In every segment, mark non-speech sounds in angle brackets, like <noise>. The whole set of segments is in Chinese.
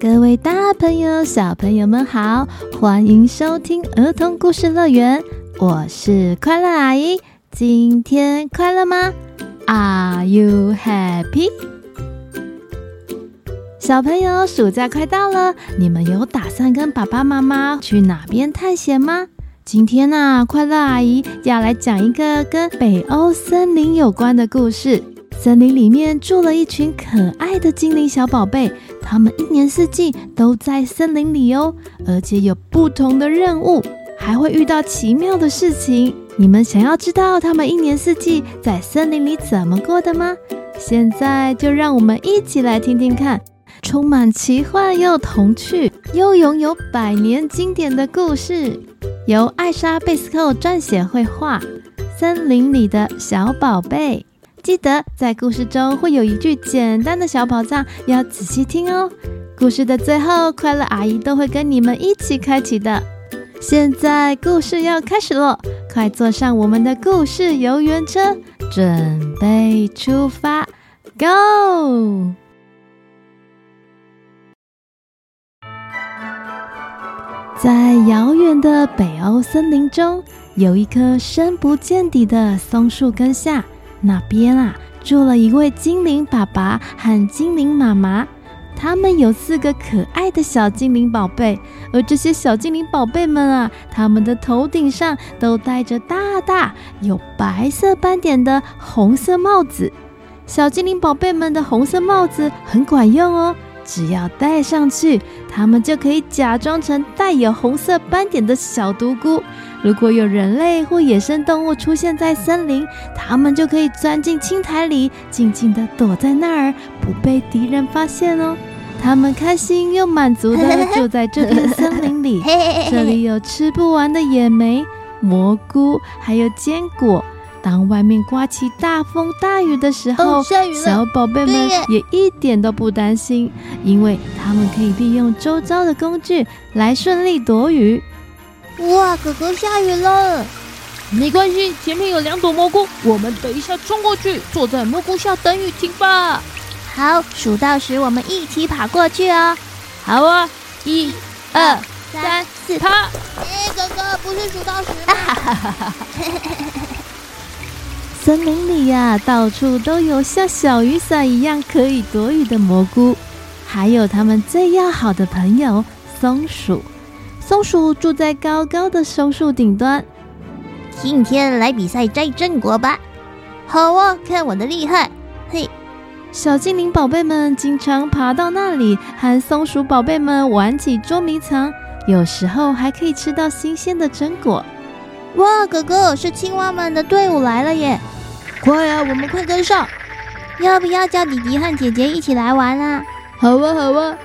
各位大朋友、小朋友们好，欢迎收听儿童故事乐园，我是快乐阿姨。今天快乐吗？Are you happy？小朋友，暑假快到了，你们有打算跟爸爸妈妈去哪边探险吗？今天呢、快乐阿姨要来讲一个跟北欧森林有关的故事。森林里面住了一群可爱的精灵小宝贝，他们一年四季都在森林里哦，而且有不同的任务，还会遇到奇妙的事情。你们想要知道他们一年四季在森林里怎么过的吗？现在就让我们一起来听听看，充满奇幻又童趣，又拥有百年经典的故事，由艾莎贝斯寇撰写绘画，《森林里的小宝贝》。记得在故事中会有一句简单的小宝藏，要仔细听哦。故事的最后，快乐阿姨都会跟你们一起开启的。现在故事要开始喽，快坐上我们的故事游园车，准备出发，Go！在遥远的北欧森林中，有一棵深不见底的松树根下。那边啊，住了一位精灵爸爸和精灵妈妈，他们有四个可爱的小精灵宝贝。而这些小精灵宝贝们啊，他们的头顶上都戴着大大有白色斑点的红色帽子。小精灵宝贝们的红色帽子很管用哦，只要戴上去，它们就可以假装成带有红色斑点的小独孤。如果有人类或野生动物出现在森林，它们就可以钻进青苔里，静静地躲在那儿，不被敌人发现哦。<laughs> 它们开心又满足地住在这片森林里，这里有吃不完的野莓、蘑菇，还有坚果。当外面刮起大风大雨的时候，哦、小宝贝们也一点都不担心，因为他们可以利用周遭的工具来顺利躲雨。哇，哥哥下雨了！没关系，前面有两朵蘑菇，我们等一下冲过去，坐在蘑菇下等雨停吧。好，数到十，我们一起跑过去哦。好啊，一、二、三、四，爬！哎，哥哥，不是数到十吗？<laughs> 森林里呀，到处都有像小雨伞一样可以躲雨的蘑菇，还有他们最要好的朋友松鼠。松鼠住在高高的松树顶端。今天来比赛摘榛果吧！好啊，看我的厉害！嘿，小精灵宝贝们经常爬到那里，和松鼠宝贝们玩起捉迷藏，有时候还可以吃到新鲜的榛果。哇，哥哥，是青蛙们的队伍来了耶！快啊，我们快跟上！要不要叫弟弟和姐姐一起来玩啊？好啊，好啊。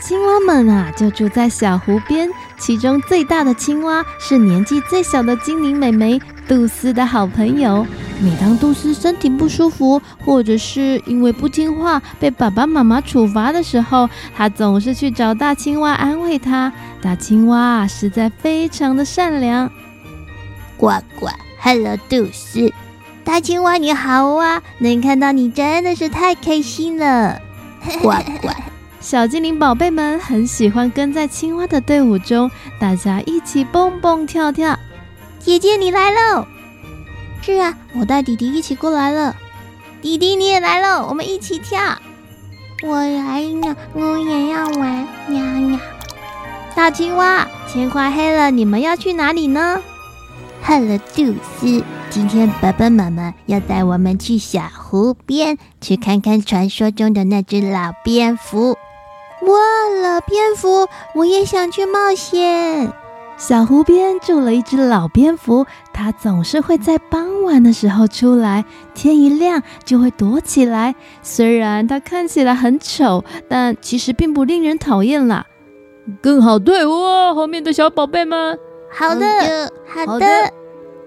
青蛙们啊，就住在小湖边。其中最大的青蛙是年纪最小的精灵美眉杜斯的好朋友。每当杜斯身体不舒服，或者是因为不听话被爸爸妈妈处罚的时候，她总是去找大青蛙安慰他。大青蛙啊，实在非常的善良。呱呱，Hello，杜斯，大青蛙你好啊！能看到你真的是太开心了。呱呱。<laughs> 小精灵宝贝们很喜欢跟在青蛙的队伍中，大家一起蹦蹦跳跳。姐姐，你来喽！是啊，我带弟弟一起过来了。弟弟，你也来喽，我们一起跳。我来了，我也要玩。喵喵。大青蛙，天快黑了，你们要去哪里呢？Hello，杜斯，今天爸爸妈妈要带我们去小湖边，去看看传说中的那只老蝙蝠。哇，老蝙蝠，我也想去冒险。小湖边住了一只老蝙蝠，它总是会在傍晚的时候出来，天一亮就会躲起来。虽然它看起来很丑，但其实并不令人讨厌啦。更好队伍哦，后面的小宝贝们。好的，好的。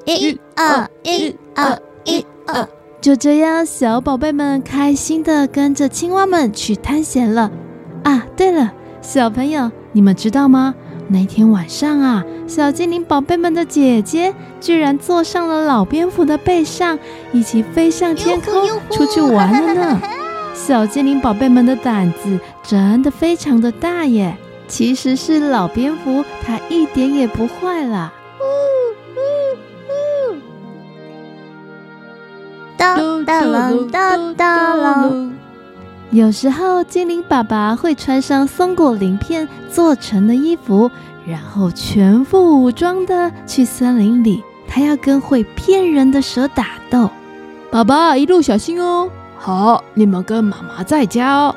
一二一二一二，就这样，小宝贝们开心的跟着青蛙们去探险了。啊，对了，小朋友，你们知道吗？那天晚上啊，小精灵宝贝们的姐姐居然坐上了老蝙蝠的背上，一起飞上天空出去玩了呢。小精灵宝贝们的胆子真的非常的大耶！其实是老蝙蝠，它一点也不坏啦。咚咚隆咚咚。有时候精灵爸爸会穿上松果鳞片做成的衣服，然后全副武装的去森林里，他要跟会骗人的蛇打斗。爸爸一路小心哦。好，你们跟妈妈在家哦。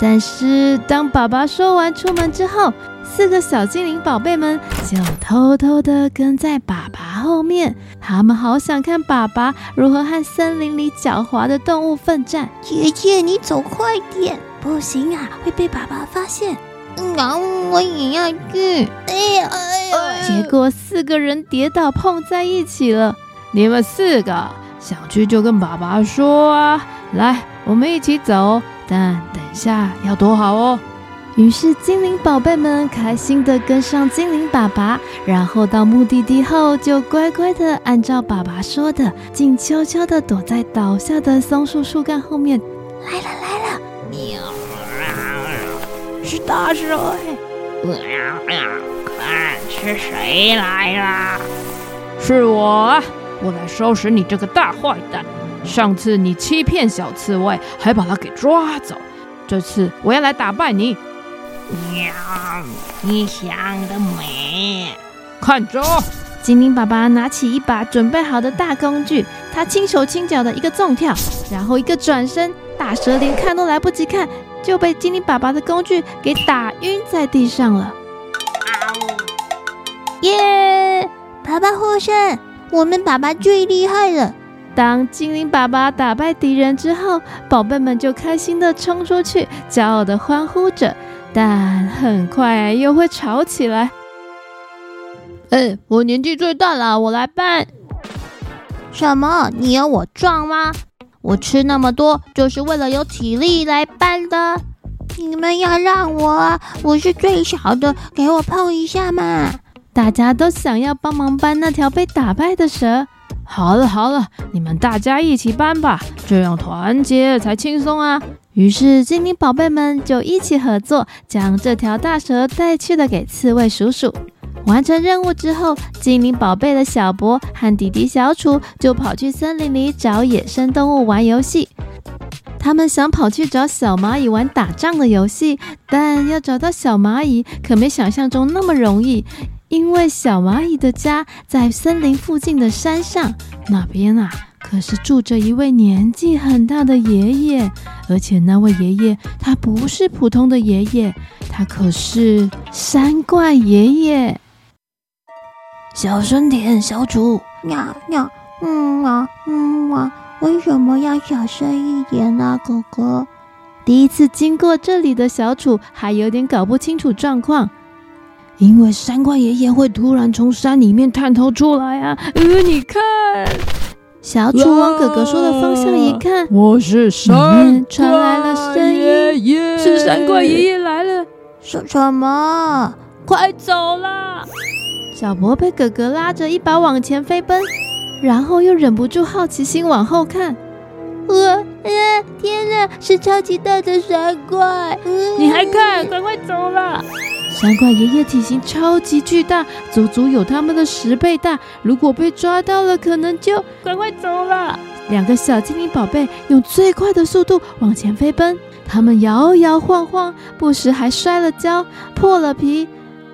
但是当爸爸说完出门之后，四个小精灵宝贝们就偷偷的跟在爸爸后面。他们好想看爸爸如何和森林里狡猾的动物奋战。姐姐，你走快点！不行啊，会被爸爸发现。嗯，我也要去。哎呀，哎呀！结果四个人跌倒碰在一起了。你们四个想去就跟爸爸说啊！来，我们一起走。但等一下要躲好哦。于是精灵宝贝们开心地跟上精灵爸爸，然后到目的地后就乖乖地按照爸爸说的，静悄悄地躲在倒下的松树树干后面。来了来了，喵！是大蛇哎！看是谁来了？是我！我来收拾你这个大坏蛋。上次你欺骗小刺猬，还把他给抓走，这次我要来打败你。喵！你想得美！看着，精灵爸爸拿起一把准备好的大工具，他轻手轻脚的一个纵跳，然后一个转身，大蛇连看都来不及看，就被精灵爸爸的工具给打晕在地上了。耶！爸爸获胜，我们爸爸最厉害了。当精灵爸爸打败敌人之后，宝贝们就开心地冲出去，骄傲地欢呼着。但很快又会吵起来。哎，我年纪最大了，我来搬。什么？你有我壮吗？我吃那么多就是为了有体力来搬的。你们要让我，我是最小的，给我碰一下嘛！大家都想要帮忙搬那条被打败的蛇。好了好了，你们大家一起搬吧，这样团结才轻松啊。于是精灵宝贝们就一起合作，将这条大蛇带去了给刺猬叔叔。完成任务之后，精灵宝贝的小博和弟弟小楚就跑去森林里找野生动物玩游戏。他们想跑去找小蚂蚁玩打仗的游戏，但要找到小蚂蚁可没想象中那么容易，因为小蚂蚁的家在森林附近的山上，那边啊。可是住着一位年纪很大的爷爷，而且那位爷爷他不是普通的爷爷，他可是山怪爷爷。小声点，小主。呀呀，嗯啊，嗯啊，为什么要小声一点呢，狗狗？第一次经过这里的小楚还有点搞不清楚状况，因为山怪爷爷会突然从山里面探头出来啊！呃，你看。小楚往哥哥说的方向一看，我是山怪爷爷，传来了声音，是山怪爷爷来了。说什么？快走啦！小博被哥哥拉着一把往前飞奔，然后又忍不住好奇心往后看。我，呃，天哪，是超级大的山怪！你还看？赶快走啦！山怪爷爷体型超级巨大，足足有他们的十倍大。如果被抓到了，可能就赶快走了。两个小精灵宝贝用最快的速度往前飞奔，他们摇摇晃晃，不时还摔了跤、破了皮。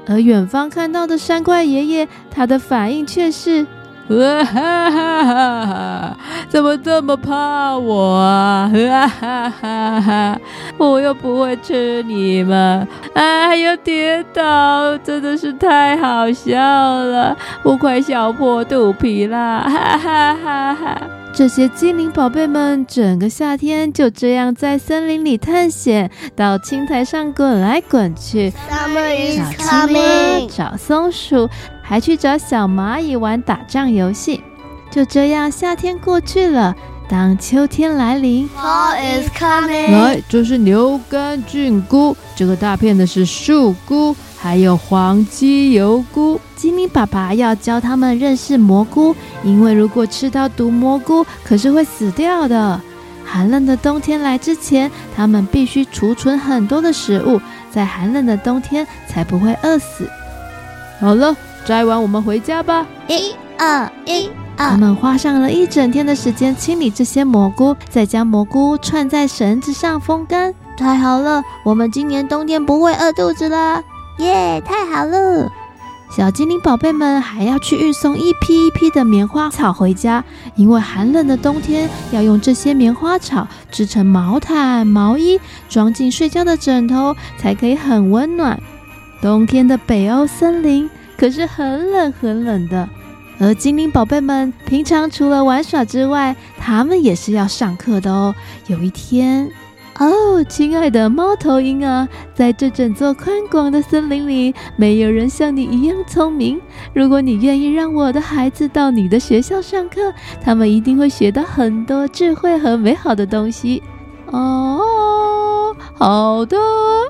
而远方看到的山怪爷爷，他的反应却是。哈哈哈哈！怎么这么怕我啊？哈哈哈哈！我又不会吃你们，哎，呀跌倒，真的是太好笑了，我快笑破肚皮啦！哈哈哈哈！这些精灵宝贝们，整个夏天就这样在森林里探险，到青苔上滚来滚去，找青蛙，找松鼠，还去找小蚂蚁玩打仗游戏。就这样，夏天过去了。当秋天来临，Fall is coming。来，这是牛肝菌菇，这个大片的是树菇。还有黄鸡油菇，精灵爸爸要教他们认识蘑菇，因为如果吃到毒蘑菇，可是会死掉的。寒冷的冬天来之前，他们必须储存很多的食物，在寒冷的冬天才不会饿死。好了，摘完我们回家吧。一二一二，他们花上了一整天的时间清理这些蘑菇，再将蘑菇串在绳子上风干。太好了，我们今年冬天不会饿肚子了。耶，太好了！小精灵宝贝们还要去运送一批一批的棉花草回家，因为寒冷的冬天要用这些棉花草织成毛毯、毛衣，装进睡觉的枕头，才可以很温暖。冬天的北欧森林可是很冷很冷的，而精灵宝贝们平常除了玩耍之外，他们也是要上课的哦。有一天。哦，亲爱的猫头鹰啊，在这整座宽广的森林里，没有人像你一样聪明。如果你愿意让我的孩子到你的学校上课，他们一定会学到很多智慧和美好的东西。哦，好的，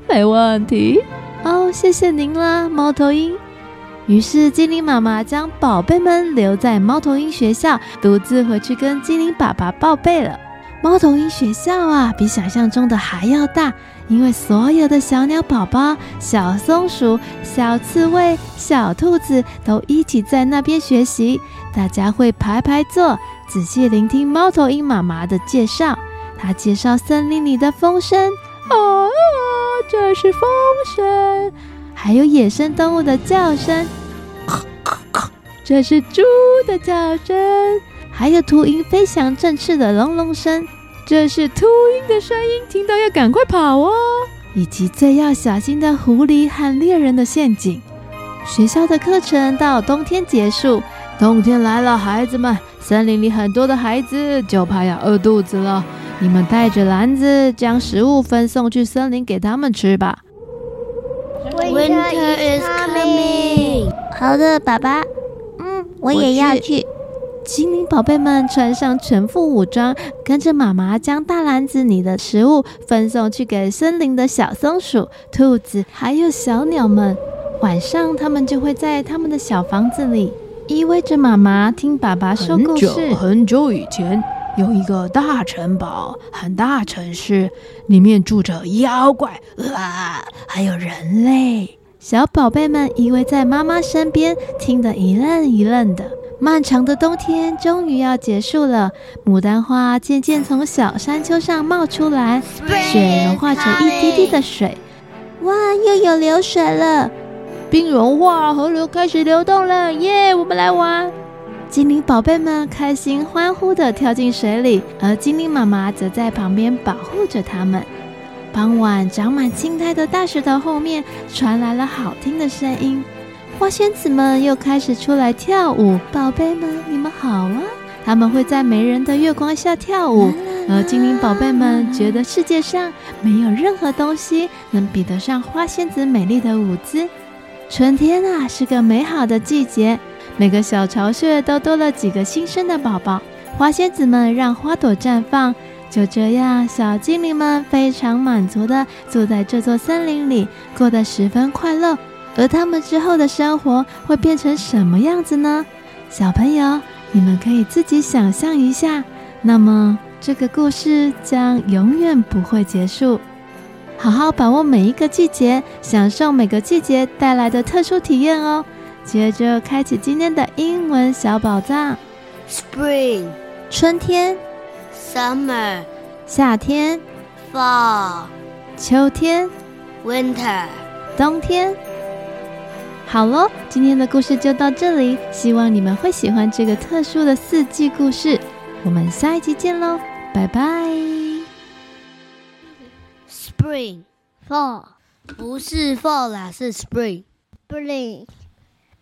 没问题。哦，谢谢您啦，猫头鹰。于是精灵妈妈将宝贝们留在猫头鹰学校，独自回去跟精灵爸爸报备了。猫头鹰学校啊，比想象中的还要大，因为所有的小鸟宝宝、小松鼠、小刺猬、小兔子都一起在那边学习。大家会排排坐，仔细聆听猫头鹰妈妈的介绍。她介绍森林里的风声，哦，这是风声；还有野生动物的叫声，这是猪的叫声。还有秃鹰飞翔振翅的隆隆声，这是秃鹰的声音，听到要赶快跑哦！以及最要小心的狐狸和猎人的陷阱。学校的课程到冬天结束，冬天来了，孩子们，森林里很多的孩子就怕要饿肚子了。你们带着篮子，将食物分送去森林给他们吃吧。Winter is coming。好的，爸爸。嗯，我也要去。精灵宝贝们穿上全副武装，跟着妈妈将大篮子里的食物分送去给森林的小松鼠、兔子还有小鸟们。晚上，他们就会在他们的小房子里依偎着妈妈，听爸爸说故事。很久很久以前，有一个大城堡，很大城市，里面住着妖怪啊，还有人类。小宝贝们依偎在妈妈身边，听得一愣一愣的。漫长的冬天终于要结束了，牡丹花渐渐从小山丘上冒出来，雪融化成一滴滴的水。哇，又有流水了！冰融化，河流开始流动了，耶！我们来玩。精灵宝贝们开心欢呼地跳进水里，而精灵妈妈则在旁边保护着他们。傍晚，长满青苔的大石头后面传来了好听的声音。花仙子们又开始出来跳舞，宝贝们，你们好啊！他们会在没人的月光下跳舞，而精灵宝贝们觉得世界上没有任何东西能比得上花仙子美丽的舞姿。春天啊，是个美好的季节，每个小巢穴都多了几个新生的宝宝。花仙子们让花朵绽放，就这样，小精灵们非常满足地住在这座森林里，过得十分快乐。而他们之后的生活会变成什么样子呢？小朋友，你们可以自己想象一下。那么，这个故事将永远不会结束。好好把握每一个季节，享受每个季节带来的特殊体验哦。接着，开启今天的英文小宝藏。：Spring，春天。；Summer，夏天。；Fall，秋天。；Winter，冬天。好喽，今天的故事就到这里，希望你们会喜欢这个特殊的四季故事。我们下一集见喽，拜拜。Spring, fall，不是 fall 啦，是 spring。Spring,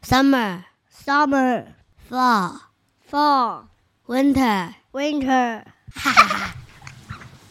Summer, summer. Fall, fall. Winter, winter. <laughs>